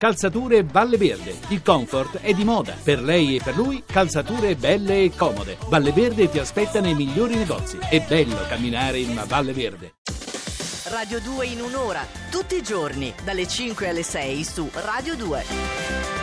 Calzature Valle Verde. Il comfort è di moda. Per lei e per lui, calzature belle e comode. Valle Verde ti aspetta nei migliori negozi. È bello camminare in una Valle Verde. Radio 2 in un'ora, tutti i giorni, dalle 5 alle 6 su Radio 2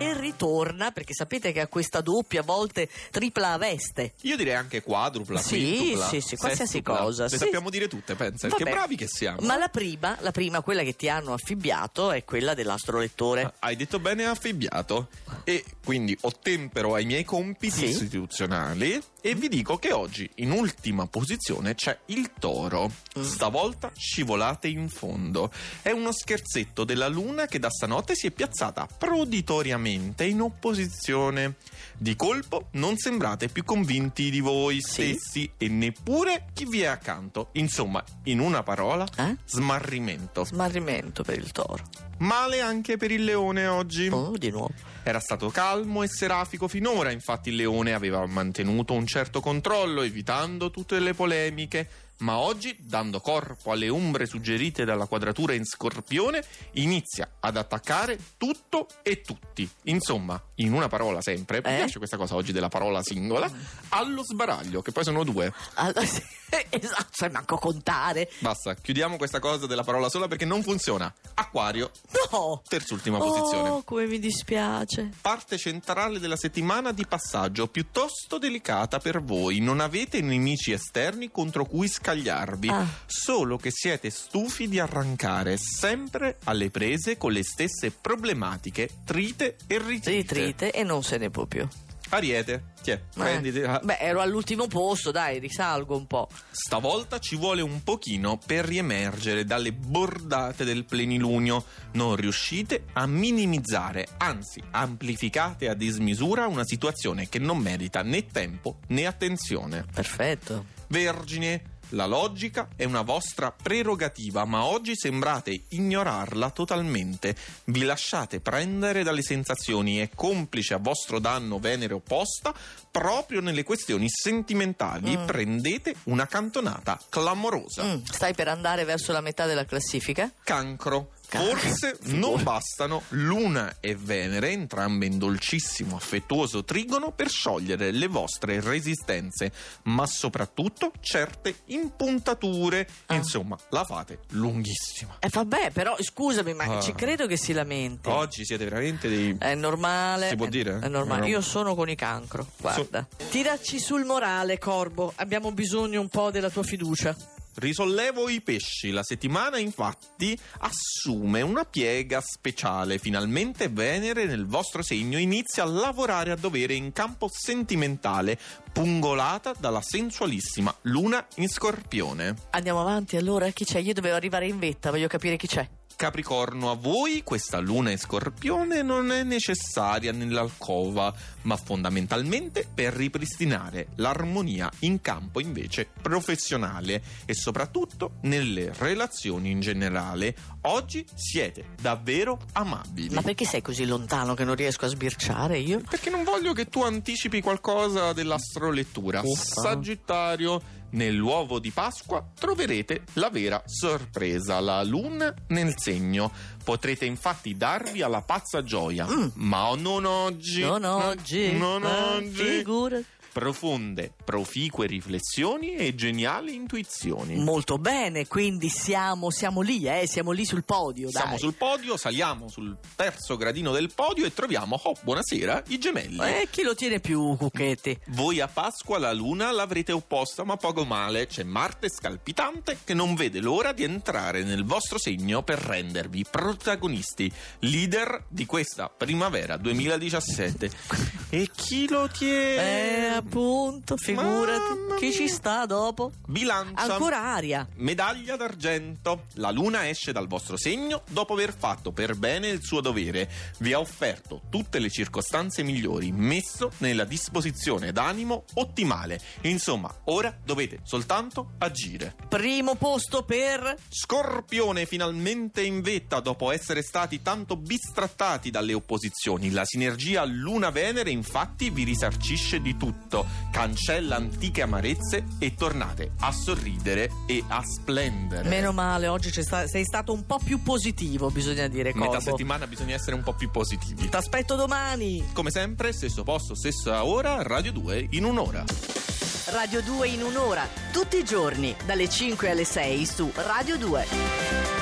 e ritorna perché sapete che ha questa doppia, a volte tripla veste. Io direi anche quadrupla, Sì, quintupla, sì, sì, qualsiasi sestupla. cosa, Le sì. sappiamo dire tutte, pensa. Vabbè. Che bravi che siamo. Ma la prima, la prima, quella che ti hanno affibbiato, è quella dell'astrolettore. Ah, Hai detto bene affibbiato e quindi ottempero ai miei compiti Sì. istituzionali e vi dico che oggi in ultima posizione c'è il toro. Mm. Stavolta scivolate in fondo. È uno scherzetto della luna che da stanotte si è piazzata proditoriamente in opposizione. Di colpo non sembrate più convinti di voi Sì. stessi e neppure chi vi è accanto. Insomma, in una parola, Eh? smarrimento. Smarrimento per il toro. Male anche per il leone oggi. Oh, di nuovo. Era stato calmo e serafico finora, infatti il leone aveva mantenuto un certo controllo, evitando tutte le polemiche. Ma oggi, dando corpo alle ombre suggerite dalla quadratura in scorpione, inizia ad attaccare tutto e tutti. Insomma, in una parola sempre, mi Eh? piace questa cosa oggi della parola singola, allo sbaraglio, che poi sono due. Allora, sì, esatto, sai manco contare. Basta, chiudiamo questa cosa della parola sola perché non funziona. Acquario, No! terz'ultima posizione. Oh, come mi dispiace. parte centrale della settimana di passaggio piuttosto delicata per voi. Non avete nemici esterni contro cui scagliarvi, Ah. solo che siete stufi di arrancare sempre alle prese con le stesse problematiche, trite e ritite. Ritrite e non se ne può più. Ariete, ti è, Eh. prenditi. ah. Beh, ero all'ultimo posto, dai, risalgo un po'. Stavolta ci vuole un pochino per riemergere dalle bordate del plenilunio. Non riuscite a minimizzare, anzi amplificate a dismisura una situazione che non merita né tempo né attenzione. Perfetto. Vergine, la logica è una vostra prerogativa, ma oggi sembrate ignorarla totalmente. Vi lasciate prendere dalle sensazioni e complice a vostro danno Venere opposta, proprio nelle questioni sentimentali Mm. prendete una cantonata clamorosa. Mm, stai per andare verso la metà della classifica? Cancro. Forse Figura. non bastano Luna e Venere, entrambe in dolcissimo affettuoso trigono, per sciogliere le vostre resistenze, ma soprattutto certe impuntature. Ah. Insomma, la fate lunghissima. Eh vabbè, però scusami, ma Ah. ci credo che si lamenti. Oggi siete veramente dei... È normale. Si può è- dire? È normale. No. Io sono con i cancro. Guarda. Tiraci sul morale, Corbo. Abbiamo bisogno un po' della tua fiducia. Risollevo i pesci. La settimana, infatti, assume una piega speciale. Finalmente Venere nel vostro segno inizia a lavorare a dovere in campo sentimentale, pungolata dalla sensualissima Luna in Scorpione. Andiamo avanti allora. Chi c'è? Io dovevo arrivare in vetta, voglio capire chi c'è. Capricorno, a voi questa luna in scorpione non è necessaria nell'alcova, ma fondamentalmente per ripristinare l'armonia in campo invece professionale e soprattutto nelle relazioni in generale. Oggi siete davvero amabili. Ma perché sei così lontano che non riesco a sbirciare io? Perché non voglio che tu anticipi qualcosa dell'astrolettura. Uffa. Sagittario, nell'uovo di Pasqua troverete la vera sorpresa, la luna nel segno. Potrete infatti darvi alla pazza gioia, ma non oggi. Mm. Non oggi. Non oggi. Figurati. Profonde, proficue riflessioni e geniali intuizioni. Molto bene, quindi siamo, siamo lì, eh? Siamo lì sul podio, dai. Siamo sul podio, saliamo sul terzo gradino del podio e troviamo, oh, buonasera, i gemelli. Eh, chi lo tiene più, Cucchetti? Voi a Pasqua la luna l'avrete opposta, ma poco male. C'è Marte scalpitante che non vede l'ora di entrare nel vostro segno per rendervi protagonisti, leader di questa primavera 2017. E chi lo Eh, tiene? Appunto, figurati. Mamma Chi ci mia. sta dopo? Bilancia. Ancora aria. Medaglia d'argento. La luna esce dal vostro segno dopo aver fatto per bene il suo dovere. Vi ha offerto tutte le circostanze migliori, messo nella disposizione d'animo ottimale. Insomma, ora dovete soltanto agire. Primo posto per... Scorpione finalmente in vetta dopo essere stati tanto bistrattati dalle opposizioni. La sinergia Luna-Venere infatti vi risarcisce di tutto. Tutto, cancella antiche amarezze e tornate a sorridere e a splendere. Meno male, oggi sta- sei stato un po' più positivo, bisogna dire. Metà Colbo. settimana bisogna essere un po' più positivi. T'aspetto domani. Come sempre, stesso posto, stessa ora, Radio 2 in un'ora. Radio 2 in un'ora, tutti i giorni, dalle 5 alle 6 su Radio 2.